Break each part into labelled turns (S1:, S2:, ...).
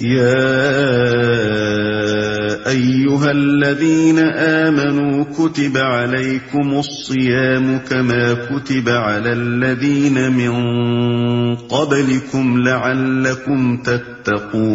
S1: يا أيها الذين آمنوا كتب عليكم الصيام كما كتب على الذين من قبلكم لعلكم تتقون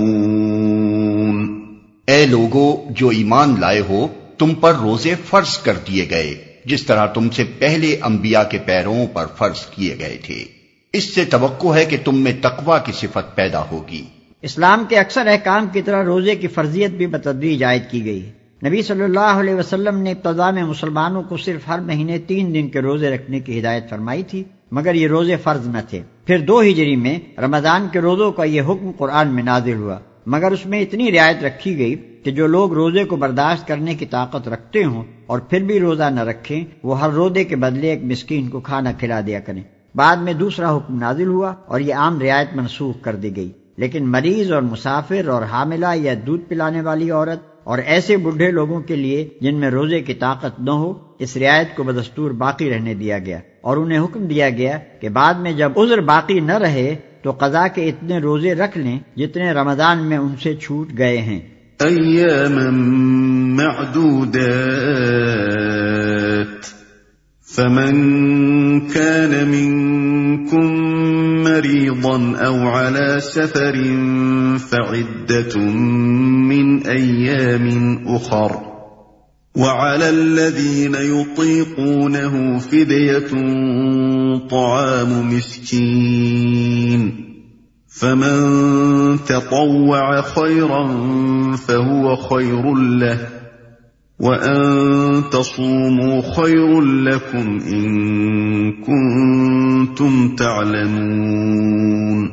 S2: اے لوگو، جو ایمان لائے ہو، تم پر روزے فرض کر دیے گئے، جس طرح تم سے پہلے انبیاء کے پیروں پر فرض کیے گئے تھے۔ اس سے توقع ہے کہ تم میں تقوی کی صفت پیدا ہوگی۔
S3: اسلام کے اکثر احکام کی طرح روزے کی فرضیت بھی بتدریج عائد کی گئی۔ نبی صلی اللہ علیہ وسلم نے ابتدا میں مسلمانوں کو صرف ہر مہینے تین دن کے روزے رکھنے کی ہدایت فرمائی تھی، مگر یہ روزے فرض نہ تھے۔ پھر دو ہجری میں رمضان کے روزوں کا یہ حکم قرآن میں نازل ہوا، مگر اس میں اتنی رعایت رکھی گئی کہ جو لوگ روزے کو برداشت کرنے کی طاقت رکھتے ہوں اور پھر بھی روزہ نہ رکھیں، وہ ہر روزے کے بدلے ایک مسکین کو کھانا کھلا دیا کریں۔ بعد میں دوسرا حکم نازل ہوا اور یہ عام رعایت منسوخ کر دی گئی۔ لیکن مریض اور مسافر اور حاملہ یا دودھ پلانے والی عورت اور ایسے بڈھے لوگوں کے لیے جن میں روزے کی طاقت نہ ہو، اس رعایت کو بدستور باقی رہنے دیا گیا اور انہیں حکم دیا گیا کہ بعد میں جب عذر باقی نہ رہے تو قضا کے اتنے روزے رکھ لیں جتنے رمضان میں ان سے چھوٹ گئے ہیں۔
S1: فمن كان منكم مريضا أو على سفر فعدة من أيام أخر. وعلى الذين يطيقونه فدية طعام مسكين. فمن تطوع خيرا فهو خير له. وَأَن تَصُومُوا خَيْرٌ لَكُمْ إِن كُنتُمْ تَعْلَمُونَ۔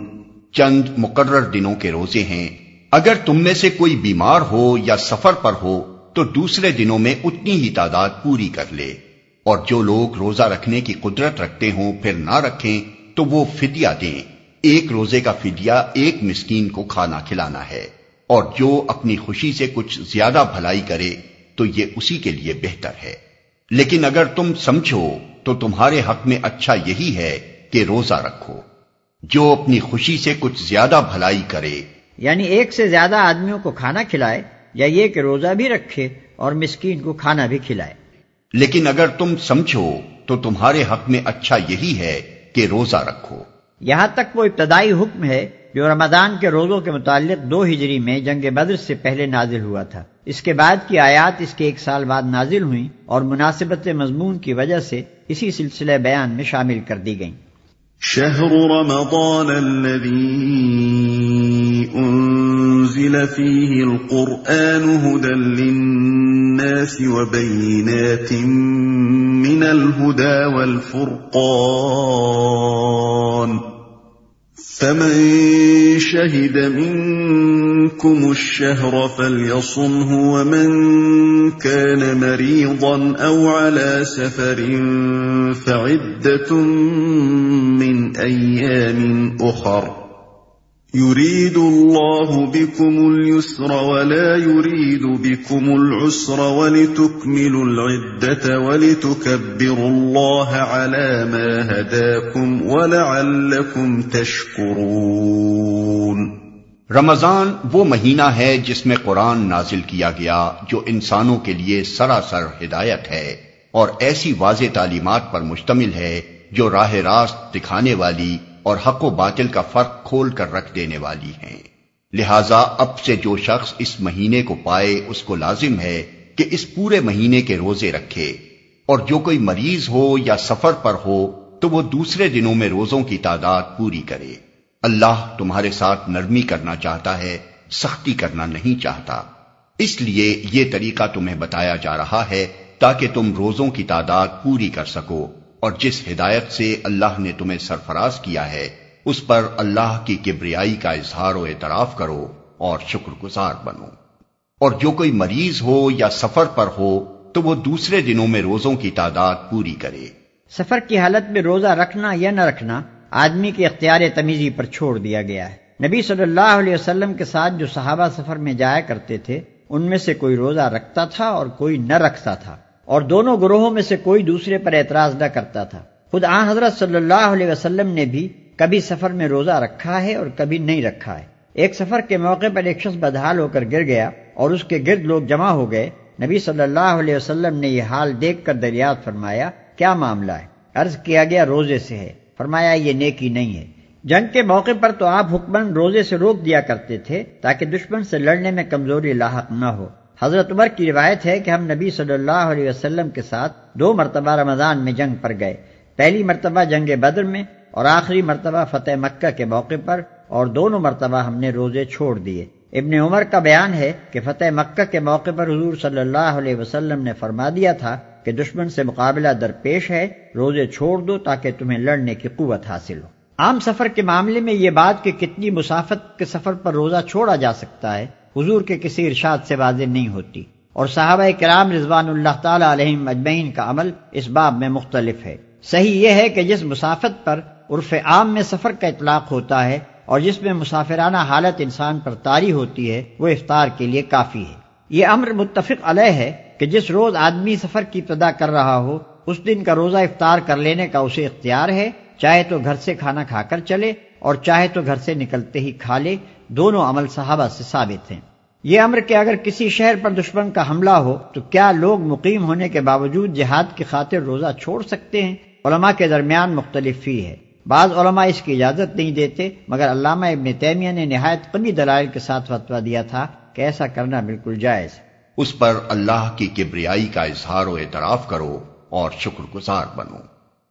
S2: چند مقرر دنوں کے روزے ہیں۔ اگر تم میں سے کوئی بیمار ہو یا سفر پر ہو، تو دوسرے دنوں میں اتنی ہی تعداد پوری کر لے۔ اور جو لوگ روزہ رکھنے کی قدرت رکھتے ہوں، پھر نہ رکھیں، تو وہ فدیہ دیں۔ ایک روزے کا فدیہ ایک مسکین کو کھانا کھلانا ہے۔ اور جو اپنی خوشی سے کچھ زیادہ بھلائی کرے، تو یہ اسی کے لیے بہتر ہے۔ لیکن اگر تم سمجھو، تو تمہارے حق میں اچھا یہی ہے۔ کہ روزہ رکھو۔ جو اپنی خوشی سے کچھ زیادہ بھلائی کرے۔
S3: یعنی ایک سے زیادہ آدمیوں کو کھانا کھلائے یا یہ کہ روزہ بھی رکھے اور مسکین کو کھانا بھی کھلائے۔
S2: لیکن اگر تم سمجھو تو تمہارے حق میں اچھا یہی ہے کہ روزہ رکھو۔
S3: یہاں تک وہ ابتدائی حکم ہے جو رمضان کے روزوں کے متعلق دو ہجری میں جنگ بدر سے پہلے نازل ہوا تھا۔ اس کے بعد کی آیات اس کے ایک سال بعد نازل ہوئیں اور مناسبت مضمون کی وجہ سے اسی سلسلے بیان میں شامل کر دی گئیں۔
S1: شهر رمضان الذي انزل فيه القرآن هدى للناس وبينات من الهدى والفرقان فمن شهد منكم الشهر فليصمه ومن كان مريضا او على سفر فعده من ايام اخر يريد الله بكم اليسر ولا يريد بكم العسر ولتكملوا العدة ولتكبروا الله على ما هداكم ولعلكم تشكرون.
S2: رمضان وہ مہینہ ہے جس میں قرآن نازل کیا گیا جو انسانوں کے لیے سراسر ہدایت ہے اور ایسی واضح تعلیمات پر مشتمل ہے جو راہ راست دکھانے والی اور حق و باطل کا فرق کھول کر رکھ دینے والی ہیں۔ لہذا اب سے جو شخص اس مہینے کو پائے اس کو لازم ہے کہ اس پورے مہینے کے روزے رکھے اور جو کوئی مریض ہو یا سفر پر ہو تو وہ دوسرے دنوں میں روزوں کی تعداد پوری کرے۔ اللہ تمہارے ساتھ نرمی کرنا چاہتا ہے، سختی کرنا نہیں چاہتا۔ اس لیے یہ طریقہ تمہیں بتایا جا رہا ہے تاکہ تم روزوں کی تعداد پوری کر سکو۔ اور جس ہدایت سے اللہ نے تمہیں سرفراز کیا ہے، اس پر اللہ کی کبریائی کا اظہار و اعتراف کرو اور شکر گزار بنو۔ اور جو کوئی مریض ہو یا سفر پر ہو، تو وہ دوسرے دنوں میں روزوں کی تعداد پوری کرے۔
S3: سفر کی حالت میں روزہ رکھنا یا نہ رکھنا آدمی کے اختیار تمیزی پر چھوڑ دیا گیا ہے۔ نبی صلی اللہ علیہ وسلم کے ساتھ جو صحابہ سفر میں جایا کرتے تھے، ان میں سے کوئی روزہ رکھتا تھا اور کوئی نہ رکھتا تھا۔ اور دونوں گروہوں میں سے کوئی دوسرے پر اعتراض نہ کرتا تھا۔ خود آن حضرت صلی اللہ علیہ وسلم نے بھی کبھی سفر میں روزہ رکھا ہے اور کبھی نہیں رکھا ہے۔ ایک سفر کے موقع پر ایک شخص بدحال ہو کر گر گیا اور اس کے گرد لوگ جمع ہو گئے۔ نبی صلی اللہ علیہ وسلم نے یہ حال دیکھ کر دریافت فرمایا، کیا معاملہ ہے؟ عرض کیا گیا، روزے سے ہے۔ فرمایا، یہ نیکی نہیں ہے۔ جنگ کے موقع پر تو آپ حکمن روزے سے روک دیا کرتے تھے تاکہ دشمن سے لڑنے میں کمزوری لاحق نہ ہو۔ حضرت عمر کی روایت ہے کہ ہم نبی صلی اللہ علیہ وسلم کے ساتھ دو مرتبہ رمضان میں جنگ پر گئے۔ پہلی مرتبہ جنگ بدر میں اور آخری مرتبہ فتح مکہ کے موقع پر اور دونوں مرتبہ ہم نے روزے چھوڑ دیے۔ ابن عمر کا بیان ہے کہ فتح مکہ کے موقع پر حضور صلی اللہ علیہ وسلم نے فرما دیا تھا کہ دشمن سے مقابلہ درپیش ہے، روزے چھوڑ دو تاکہ تمہیں لڑنے کی قوت حاصل ہو۔ عام سفر کے معاملے میں یہ بات کہ کتنی مسافت کے سفر پر روزہ چھوڑا جا سکتا ہے، حضور کے کسی ارشاد سے واضح نہیں ہوتی۔ اور صحابہ کرام رضوان اللہ تعالی علیہ مجمعین کا عمل اس باب میں مختلف ہے۔ صحیح یہ ہے کہ جس مسافت پر عرف عام میں سفر کا اطلاق ہوتا ہے اور جس میں مسافرانہ حالت انسان پر تاری ہوتی ہے، وہ افطار کے لیے کافی ہے۔ یہ امر متفق علیہ ہے کہ جس روز آدمی سفر کی ابتدا کر رہا ہو، اس دن کا روزہ افطار کر لینے کا اسے اختیار ہے، چاہے تو گھر سے کھانا کھا کر چلے اور چاہے تو گھر سے نکلتے ہی کھا لے، دونوں عمل صحابہ سے ثابت ہیں۔ یہ امر کہ اگر کسی شہر پر دشمن کا حملہ ہو، تو کیا لوگ مقیم ہونے کے باوجود جہاد کی خاطر روزہ چھوڑ سکتے ہیں؟ علماء کے درمیان مختلف فی ہے۔ بعض علماء اس کی اجازت نہیں دیتے، مگر علامہ ابن تیمیہ نے نہایت قمی دلائل کے ساتھ فتوا دیا تھا کہ ایسا کرنا بالکل جائز
S2: اس پر اللہ کی کبریائی کا اظہار و اعتراف کرو اور شکر گزار بنو۔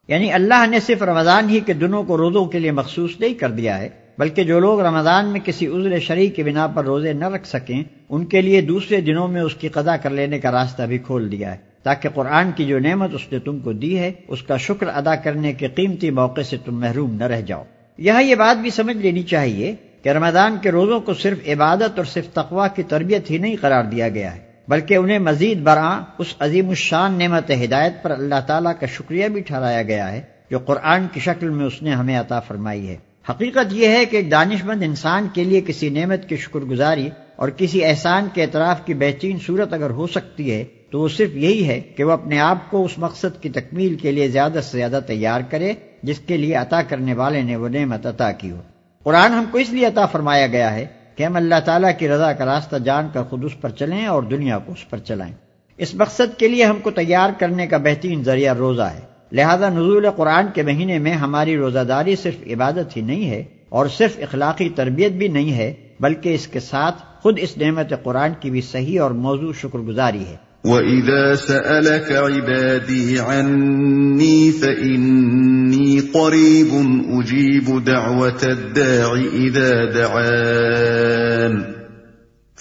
S3: یعنی اللہ نے صرف رمضان ہی کے دنوں کو روزوں کے لیے مخصوص نہیں کر دیا ہے، بلکہ جو لوگ رمضان میں کسی عذر شرعی کے بنا پر روزے نہ رکھ سکیں، ان کے لیے دوسرے دنوں میں اس کی قضا کر لینے کا راستہ بھی کھول دیا ہے، تاکہ قرآن کی جو نعمت اس نے تم کو دی ہے، اس کا شکر ادا کرنے کے قیمتی موقع سے تم محروم نہ رہ جاؤ۔ یہاں یہ بات بھی سمجھ لینی چاہیے کہ رمضان کے روزوں کو صرف عبادت اور صرف تقوا کی تربیت ہی نہیں قرار دیا گیا ہے۔ بلکہ انہیں مزید برآں اس عظیم الشان نعمت ہدایت پر اللہ تعالیٰ کا شکریہ بھی ٹھہرایا گیا ہے، جو قرآن کی شکل میں اس نے ہمیں عطا فرمائی ہے۔ حقیقت یہ ہے کہ ایک دانش مند انسان کے لیے کسی نعمت کی شکر گزاری اور کسی احسان کے اعتراف کی بہترین صورت اگر ہو سکتی ہے، تو وہ صرف یہی ہے کہ وہ اپنے آپ کو اس مقصد کی تکمیل کے لیے زیادہ سے زیادہ تیار کرے، جس کے لیے عطا کرنے والے نے وہ نعمت عطا کی ہو۔ قرآن ہم کو اس لیے عطا فرمایا گیا ہے کہ ہم اللہ تعالیٰ کی رضا کا راستہ جان کر خود اس پر چلیں اور دنیا کو اس پر چلائیں۔ اس مقصد کے لیے ہم کو تیار کرنے کا بہترین ذریعہ روزہ ہے۔ لہذا نزول قرآن کے مہینے میں ہماری روزہ داری صرف عبادت ہی نہیں ہے اور صرف اخلاقی تربیت بھی نہیں ہے، بلکہ اس کے ساتھ خود اس نعمت قرآن کی بھی صحیح اور موضوع شکر گزاری ہے۔
S1: وَإِذَا سَأَلَكَ عِبَادِي عَنِّي فَإِنِّي قَرِيبٌ أُجِيبُ دَعْوَةَ الدَّاعِ إِذَا دَعَانِ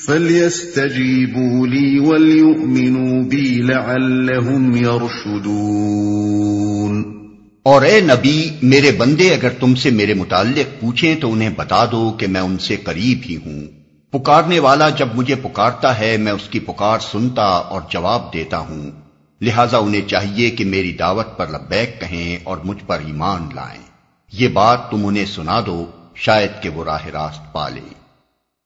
S1: فَلْيَسْتَجِيبُوا لِي وَلْيُؤْمِنُوا بِي لَعَلَّهُمْ يَرْشُدُونَ
S2: اور اے نبی، میرے بندے، اگر تم سے میرے متعلق پوچھیں تو انہیں بتا دو کہ میں ان سے قریب ہی ہوں۔ پکارنے والا جب مجھے پکارتا ہے، میں اس کی پکار سنتا اور جواب دیتا ہوں۔ لہذا انہیں چاہیے کہ میری دعوت پر لبیک کہیں اور مجھ پر ایمان لائیں۔ یہ بات تم انہیں سنا دو، شاید کہ وہ راہ راست پالے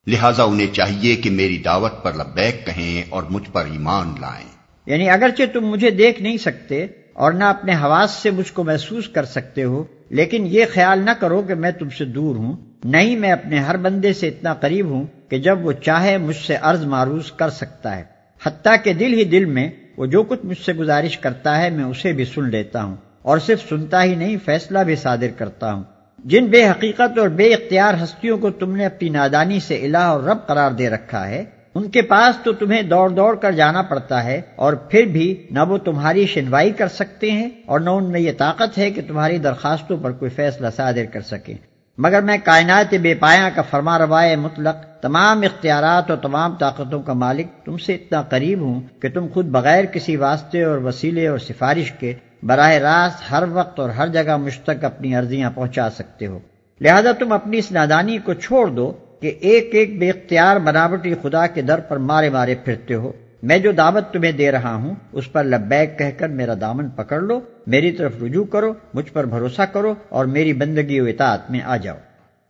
S2: لہذا انہیں چاہیے کہ میری دعوت پر لبیک کہیں اور مجھ پر ایمان لائیں۔
S3: یعنی اگرچہ تم مجھے دیکھ نہیں سکتے اور نہ اپنے حواس سے مجھ کو محسوس کر سکتے ہو، لیکن یہ خیال نہ کرو کہ میں تم سے دور ہوں۔ نہیں، میں اپنے ہر بندے سے اتنا قریب ہوں کہ جب وہ چاہے مجھ سے عرض معروض کر سکتا ہے، حتیٰ کہ دل ہی دل میں وہ جو کچھ مجھ سے گزارش کرتا ہے میں اسے بھی سن لیتا ہوں، اور صرف سنتا ہی نہیں، فیصلہ بھی صادر کرتا ہوں۔ جن بے حقیقت اور بے اختیار ہستیوں کو تم نے اپنی نادانی سے الہ اور رب قرار دے رکھا ہے، ان کے پاس تو تمہیں دوڑ دوڑ کر جانا پڑتا ہے، اور پھر بھی نہ وہ تمہاری شنوائی کر سکتے ہیں، اور نہ ان میں یہ طاقت ہے کہ تمہاری درخواستوں پر کوئی فیصلہ صادر کر سکیں۔ مگر میں کائنات بے پایا کا فرما روائے مطلق تمام اختیارات اور تمام طاقتوں کا مالک، تم سے اتنا قریب ہوں کہ تم خود بغیر کسی واسطے اور وسیلے اور سفارش کے براہ راست ہر وقت اور ہر جگہ مشتق اپنی عرضیاں پہنچا سکتے ہو۔ لہذا تم اپنی اس نادانی کو چھوڑ دو کہ ایک ایک بے اختیار بناوٹی خدا کے در پر مارے مارے پھرتے ہو۔ میں جو دعوت تمہیں دے رہا ہوں، اس پر لبیک کہہ کر میرا دامن پکڑ لو، میری طرف رجوع کرو، مجھ پر بھروسہ کرو اور میری بندگی و اطاعت میں آ جاؤ۔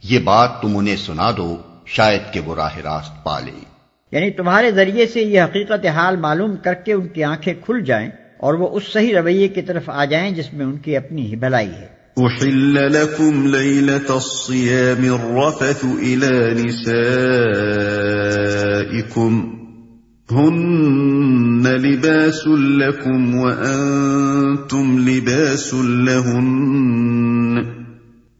S2: یہ بات تم انہیں سنا دو شاید کہ وہ راہ راست پالے
S3: یعنی تمہارے ذریعے سے یہ حقیقت حال معلوم کر کے ان کی آنکھیں کھل جائیں اور وہ اس صحیح رویے کی طرف آ جائیں جس میں ان کی اپنی ہی بھلائی ہے۔
S1: أحل لكم ليلة الصيام الرفث إلى نسائكم هن لباس لكم وأنتم لباس لهن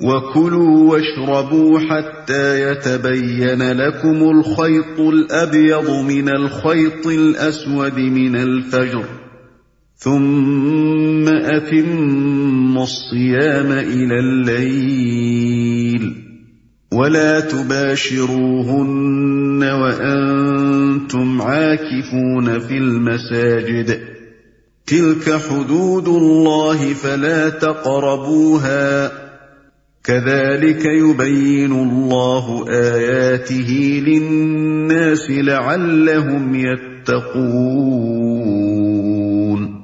S1: وكلوا واشربوا حتى يتبين لكم الخيط الأبيض من الخيط الأسود من الفجر ثم أتموا الصيام إلى الليل ولا تباشروهن وأنتم عاكفون في المساجد تلك حدود الله فلا تقربوها كذلك يبين الله آياته للناس لعلهم يتقون.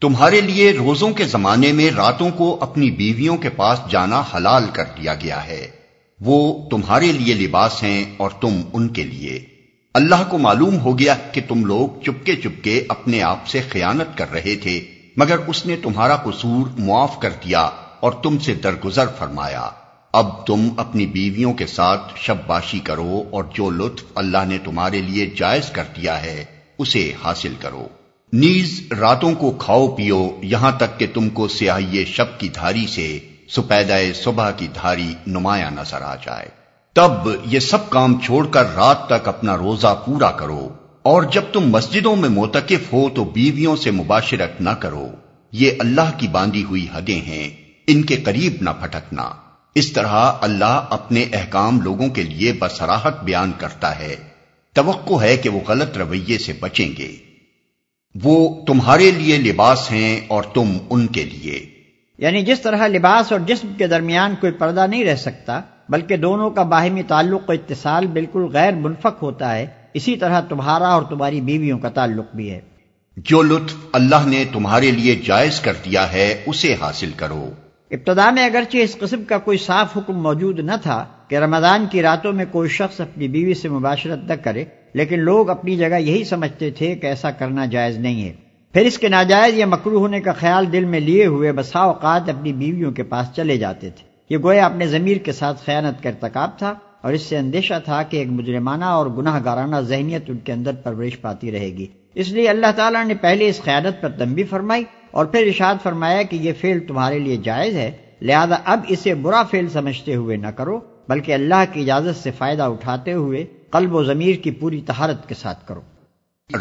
S2: تمہارے لیے روزوں کے زمانے میں راتوں کو اپنی بیویوں کے پاس جانا حلال کر دیا گیا ہے۔ وہ تمہارے لیے لباس ہیں اور تم ان کے لیے۔ اللہ کو معلوم ہو گیا کہ تم لوگ چپکے چپکے اپنے آپ سے خیانت کر رہے تھے، مگر اس نے تمہارا قصور معاف کر دیا۔ اور تم سے درگزر فرمایا، اب تم اپنی بیویوں کے ساتھ شب باشی کرو اور جو لطف اللہ نے تمہارے لیے جائز کر دیا ہے، اسے حاصل کرو۔ نیز راتوں کو کھاؤ پیو، یہاں تک کہ تم کو سیاہی شب کی دھاری سے سپیدہ صبح کی دھاری نمایاں نظر آ جائے۔ تب یہ سب کام چھوڑ کر رات تک اپنا روزہ پورا کرو۔ اور جب تم مسجدوں میں موتقف ہو تو بیویوں سے مباشرت نہ کرو۔ یہ اللہ کی باندھی ہوئی حدیں ہیں۔ ان کے قریب نہ پھٹکنا اس طرح اللہ اپنے احکام لوگوں کے لیے بسراہت بیان کرتا ہے۔ توقع ہے کہ وہ غلط رویے سے بچیں گے۔ وہ تمہارے لیے لباس ہیں اور تم ان کے لیے۔
S3: یعنی جس طرح لباس اور جسم کے درمیان کوئی پردہ نہیں رہ سکتا بلکہ دونوں کا باہمی تعلق و اتصال بالکل غیر منفق ہوتا ہے اسی طرح تمہارا اور تمہاری بیویوں کا تعلق بھی ہے۔
S2: جو لطف اللہ نے تمہارے لیے جائز کر دیا ہے اسے حاصل کرو۔
S3: ابتدا میں اگرچہ اس قسم کا کوئی صاف حکم موجود نہ تھا کہ رمضان کی راتوں میں کوئی شخص اپنی بیوی سے مباشرت نہ کرے، لیکن لوگ اپنی جگہ یہی سمجھتے تھے کہ ایسا کرنا جائز نہیں ہے۔ پھر اس کے ناجائز یا مکرو ہونے کا خیال دل میں لیے ہوئے بسا اوقات اپنی بیویوں کے پاس چلے جاتے تھے۔ یہ گویا اپنے ضمیر کے ساتھ خیانت کا ارتکاب تھا اور اس سے اندیشہ تھا کہ ایک مجرمانہ اور گناہ گارانہ ذہنیت ان کے اندر پرورش پاتی رہے گی۔ اس لیے اللہ تعالیٰ نے پہلے اس خیانت پر تنبی فرمائی اور پھر ارشاد فرمایا کہ یہ فعل تمہارے لیے جائز ہے لہذا اب اسے برا فعل سمجھتے ہوئے نہ کرو بلکہ اللہ کی اجازت سے فائدہ اٹھاتے ہوئے قلب و ضمیر کی پوری تہارت کے ساتھ کرو۔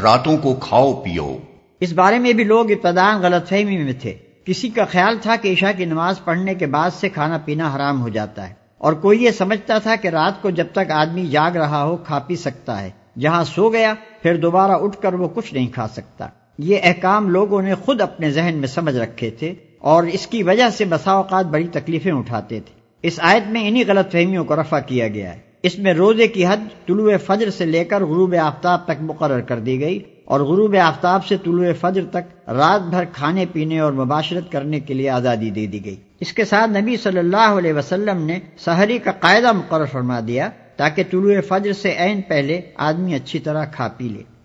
S2: راتوں کو کھاؤ پیو۔
S3: اس بارے میں بھی لوگ ابتدان غلط فہمی میں تھے۔ کسی کا خیال تھا کہ عشاء کی نماز پڑھنے کے بعد سے کھانا پینا حرام ہو جاتا ہے اور کوئی یہ سمجھتا تھا کہ رات کو جب تک آدمی جاگ رہا ہو کھا پی سکتا ہے۔ جہاں سو گیا پھر دوبارہ اٹھ کر وہ کچھ نہیں کھا سکتا۔ یہ احکام لوگوں نے خود اپنے ذہن میں سمجھ رکھے تھے اور اس کی وجہ سے بسا اوقات بڑی تکلیفیں اٹھاتے تھے۔ اس آیت میں انہی غلط فہمیوں کو رفع کیا گیا ہے۔ اس میں روزے کی حد طلوع فجر سے لے کر غروب آفتاب تک مقرر کر دی گئی اور غروب آفتاب سے طلوع فجر تک رات بھر کھانے پینے اور مباشرت کرنے کے لیے آزادی دے دی گئی۔ اس کے ساتھ نبی صلی اللہ علیہ وسلم نے سحری کا قاعدہ مقرر فرما دیا تاکہ طلوع فجر سے عین پہلے آدمی اچھی طرح کھا پی لے۔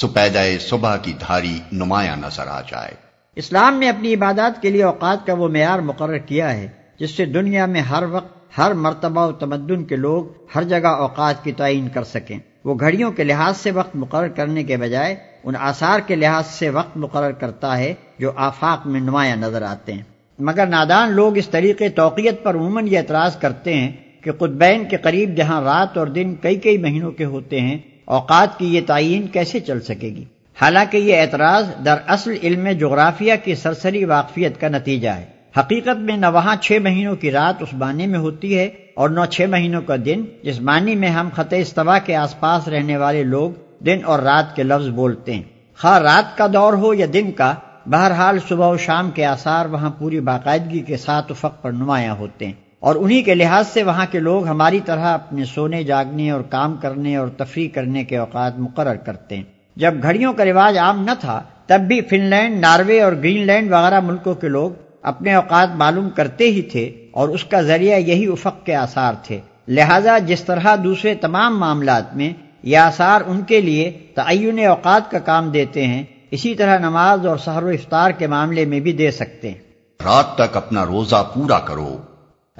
S2: سپیدہ صبح کی دھاری نمایاں نظر آ جائے۔
S3: اسلام نے اپنی عبادات کے لیے اوقات کا وہ معیار مقرر کیا ہے، جس سے دنیا میں ہر وقت، ہر مرتبہ و تمدن کے لوگ ہر جگہ اوقات کی تعین کر سکیں۔ وہ گھڑیوں کے لحاظ سے وقت مقرر کرنے کے بجائے ان آثار کے لحاظ سے وقت مقرر کرتا ہے جو آفاق میں نمایاں نظر آتے ہیں۔ مگر نادان لوگ اس طریقے توقیت پر عموماً یہ اعتراض کرتے ہیں کہ قطبین کے قریب جہاں رات اور دن کئی کئی مہینوں کے ہوتے ہیں اوقات کی یہ تعین کیسے چل سکے گی؟ حالانکہ یہ اعتراض در اصل علم جغرافیہ کی سرسری واقفیت کا نتیجہ ہے۔ حقیقت میں نہ وہاں چھ مہینوں کی رات اس معنی میں ہوتی ہے اور نہ چھ مہینوں کا دن جس معنی میں ہم خط استوا کے آس پاس رہنے والے لوگ دن اور رات کے لفظ بولتے ہیں۔ خواہ رات کا دور ہو یا دن کا، بہرحال صبح و شام کے آثار وہاں پوری باقاعدگی کے ساتھ افق پر نمایاں ہوتے ہیں۔ اور انہی کے لحاظ سے وہاں کے لوگ ہماری طرح اپنے سونے، جاگنے اور کام کرنے اور تفریح کرنے کے اوقات مقرر کرتے ہیں۔ جب گھڑیوں کا رواج عام نہ تھا، تب بھی فن لینڈ ناروے اور گرین لینڈ وغیرہ ملکوں کے لوگ اپنے اوقات معلوم کرتے ہی تھے اور اس کا ذریعہ یہی افق کے آثار تھے۔ لہذا جس طرح دوسرے تمام معاملات میں یہ آثار ان کے لیے تعین اوقات کا کام دیتے ہیں، اسی طرح نماز اور سحر و افطار کے معاملے میں بھی دے سکتے ہیں۔
S2: رات تک اپنا روزہ پورا کرو۔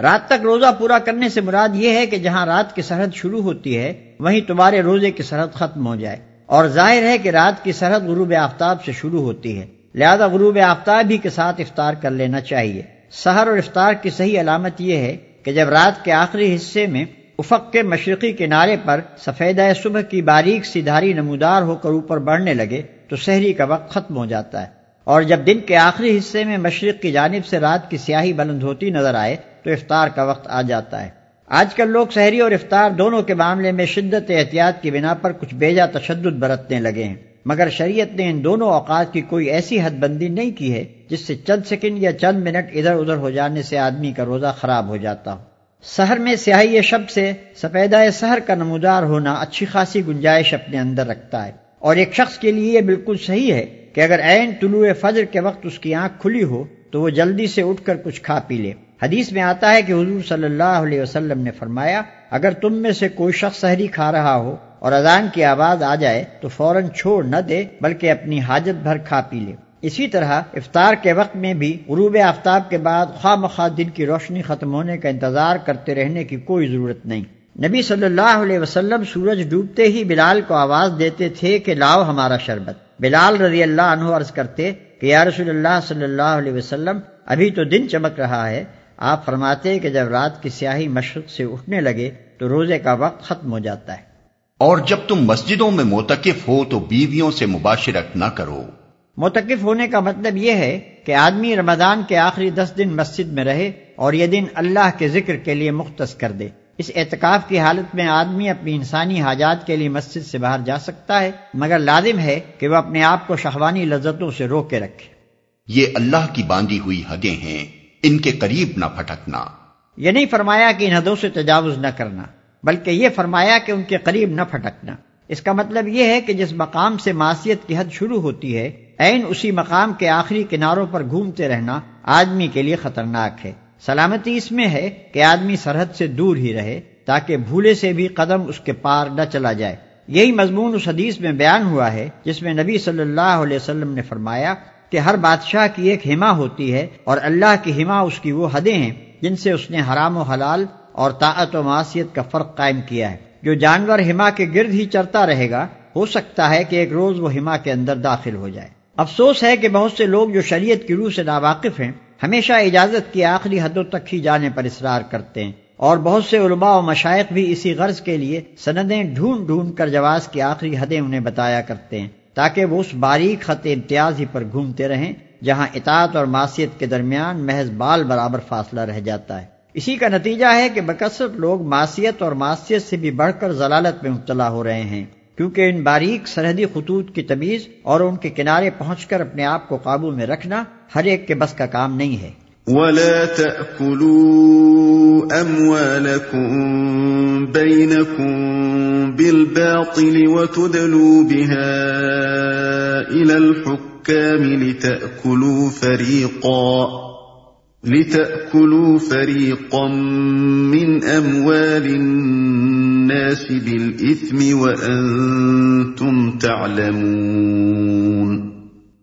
S3: رات تک روزہ پورا کرنے سے مراد یہ ہے کہ جہاں رات کی سرحد شروع ہوتی ہے، وہیں تمہارے روزے کی سرحد ختم ہو جائے۔ اور ظاہر ہے کہ رات کی سرحد غروب آفتاب سے شروع ہوتی ہے۔ لہذا غروب آفتاب ہی کے ساتھ افطار کر لینا چاہیے۔ سحر اور افطار کی صحیح علامت یہ ہے کہ جب رات کے آخری حصے میں افق کے مشرقی کنارے پر سفید صبح کی باریک سی دھاری نمودار ہو کر اوپر بڑھنے لگے، تو شہری کا وقت ختم ہو جاتا ہے۔ اور جب دن کے آخری حصے میں مشرق کی جانب سے رات کی سیاہی بلند ہوتی نظر آئے تو افطار کا وقت آ جاتا ہے۔ آج کل لوگ شہری اور افطار دونوں کے معاملے میں شدت احتیاط کی بنا پر کچھ بیجا تشدد برتنے لگے ہیں۔ مگر شریعت نے ان دونوں اوقات کی کوئی ایسی حد بندی نہیں کی ہے جس سے چند سیکنڈ یا چند منٹ ادھر ادھر ہو جانے سے آدمی کا روزہ خراب ہو جاتا ہو۔ سحر میں سیاہی شب سے سفیدہ سحر کا نمودار ہونا اچھی خاصی گنجائش اپنے اندر رکھتا ہے۔ اور ایک شخص کے لیے یہ بالکل صحیح ہے کہ اگر عین طلوع فجر کے وقت اس کی آنکھ کھلی ہو تو وہ جلدی سے اٹھ کر کچھ کھا پی لے۔ حدیث میں آتا ہے کہ حضور صلی اللہ علیہ وسلم نے فرمایا، اگر تم میں سے کوئی شخص سحری کھا رہا ہو اور اذان کی آواز آ جائے، تو فوراً چھوڑ نہ دے، بلکہ اپنی حاجت بھر کھا پی لے۔ اسی طرح افطار کے وقت میں بھی غروب آفتاب کے بعد خواہ مخواہ دن کی روشنی ختم ہونے کا انتظار کرتے رہنے کی کوئی ضرورت نہیں۔ نبی صلی اللہ علیہ وسلم سورج ڈوبتے ہی بلال کو آواز دیتے تھے کہ لاؤ ہمارا شربت۔ بلال رضی اللہ عنہ عرض کرتے کہ یا رسول اللہ صلی اللہ علیہ وسلم، ابھی تو دن چمک رہا ہے آپ فرماتے کہ جب رات کی سیاہی مشرق سے اٹھنے لگے تو روزے کا وقت ختم ہو جاتا ہے۔
S2: اور جب تم مسجدوں میں موتقف ہو تو بیویوں سے مباشرت نہ کرو۔
S3: متقف ہونے کا مطلب یہ ہے کہ آدمی رمضان کے آخری دس دن مسجد میں رہے اور یہ دن اللہ کے ذکر کے لیے مختص کر دے۔ اس اعتکاف کی حالت میں آدمی اپنی انسانی حاجات کے لیے مسجد سے باہر جا سکتا ہے مگر لازم ہے کہ وہ اپنے آپ کو شہوانی لذتوں سے رو کے رکھے۔
S2: یہ اللہ کی باندھی ہوئی حدیں ہیں۔ ان کے قریب نہ پھٹکنا
S3: یہ نہیں فرمایا کہ ان حدوں سے تجاوز نہ کرنا، بلکہ یہ فرمایا کہ ان کے قریب نہ پھٹکنا اس کا مطلب یہ ہے کہ جس مقام سے معاشیت کی حد شروع ہوتی ہے، عین اسی مقام کے آخری کناروں پر گھومتے رہنا آدمی کے لیے خطرناک ہے۔ سلامتی اس میں ہے کہ آدمی سرحد سے دور ہی رہے، تاکہ بھولے سے بھی قدم اس کے پار نہ چلا جائے۔ یہی مضمون اس حدیث میں بیان ہوا ہے، جس میں نبی صلی اللہ علیہ وسلم نے فرمایا کہ ہر بادشاہ کی ایک ہما ہوتی ہے اور اللہ کی ہما اس کی وہ حدیں ہیں جن سے اس نے حرام و حلال اور طاعت و معاشیت کا فرق قائم کیا ہے۔ جو جانور ہما کے گرد ہی چرتا رہے گا، ہو سکتا ہے کہ ایک روز وہ ہما کے اندر داخل ہو جائے۔ افسوس ہے کہ بہت سے لوگ جو شریعت کی روح سے ناواقف ہیں، ہمیشہ اجازت کی آخری حدوں تک ہی جانے پر اصرار کرتے ہیں۔ اور بہت سے علماء و مشائق بھی اسی غرض کے لیے سندیں ڈھونڈ ڈھونڈ کر جواز کی آخری حدیں انہیں بتایا کرتے ہیں۔ تاکہ وہ اس باریک خط امتیاز ہی پر گھومتے رہیں، جہاں اطاعت اور معاشیت کے درمیان محض بال برابر فاصلہ رہ جاتا ہے۔ اسی کا نتیجہ ہے کہ بکثرت لوگ معاشیت اور معاشیت سے بھی بڑھ کر ضلالت میں مبتلا ہو رہے ہیں، کیونکہ ان باریک سرحدی خطوط کی تمیز اور ان کے کنارے پہنچ کر اپنے آپ کو قابو میں رکھنا ہر ایک کے بس کا کام نہیں ہے۔
S1: ولا تأكلوا أموالكم بينكم بالباطل وتدلوا بها إلى الحكام لتأكلوا فريقا لتأكلوا فريقا من أموال الناس بالإثم وأنتم تعلمون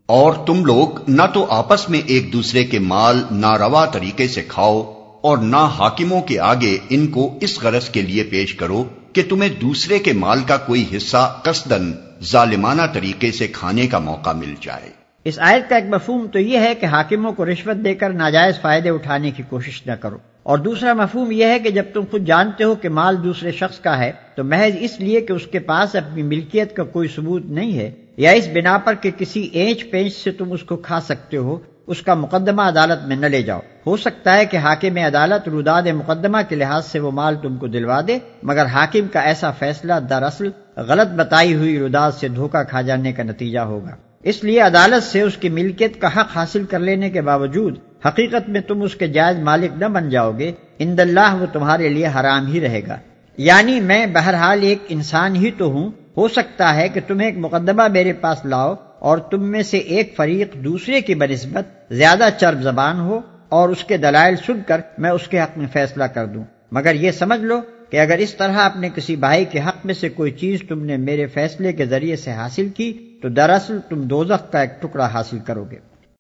S2: اور تم لوگ نہ تو آپس میں ایک دوسرے کے مال ناروا طریقے سے کھاؤ اور نہ حاکموں کے آگے ان کو اس غرض کے لیے پیش کرو کہ تمہیں دوسرے کے مال کا کوئی حصہ قصدن ظالمانہ طریقے سے کھانے کا موقع مل جائے۔
S3: اس آیت کا ایک مفہوم تو یہ ہے کہ حاکموں کو رشوت دے کر ناجائز فائدے اٹھانے کی کوشش نہ کرو۔ اور دوسرا مفہوم یہ ہے کہ جب تم خود جانتے ہو کہ مال دوسرے شخص کا ہے تو محض اس لیے کہ اس کے پاس اپنی ملکیت کا کوئی ثبوت نہیں ہے۔ یا اس بنا پر کہ کسی اینچ پینچ سے تم اس کو کھا سکتے ہو، اس کا مقدمہ عدالت میں نہ لے جاؤ۔ ہو سکتا ہے کہ حاکم عدالت روداد مقدمہ کے لحاظ سے وہ مال تم کو دلوا دے، مگر حاکم کا ایسا فیصلہ دراصل غلط بتائی ہوئی روداد سے دھوکہ کھا جانے کا نتیجہ ہوگا۔ اس لیے عدالت سے اس کی ملکیت کا حق حاصل کر لینے کے باوجود حقیقت میں تم اس کے جائز مالک نہ بن جاؤ گے اند اللہ وہ تمہارے لیے حرام ہی رہے گا۔ یعنی میں بہرحال ایک انسان ہی تو ہوں ہو سکتا ہے کہ تمہیں ایک مقدمہ میرے پاس لاؤ اور تم میں سے ایک فریق دوسرے کی بنسبت زیادہ چرب زبان ہو اور اس کے دلائل سن کر میں اس کے حق میں فیصلہ کر دوں۔ مگر یہ سمجھ لو کہ اگر اس طرح اپنے کسی بھائی کے حق میں سے کوئی چیز تم نے میرے فیصلے کے ذریعے سے حاصل کی، تو دراصل تم دوزخ کا ایک ٹکڑا حاصل کرو گے۔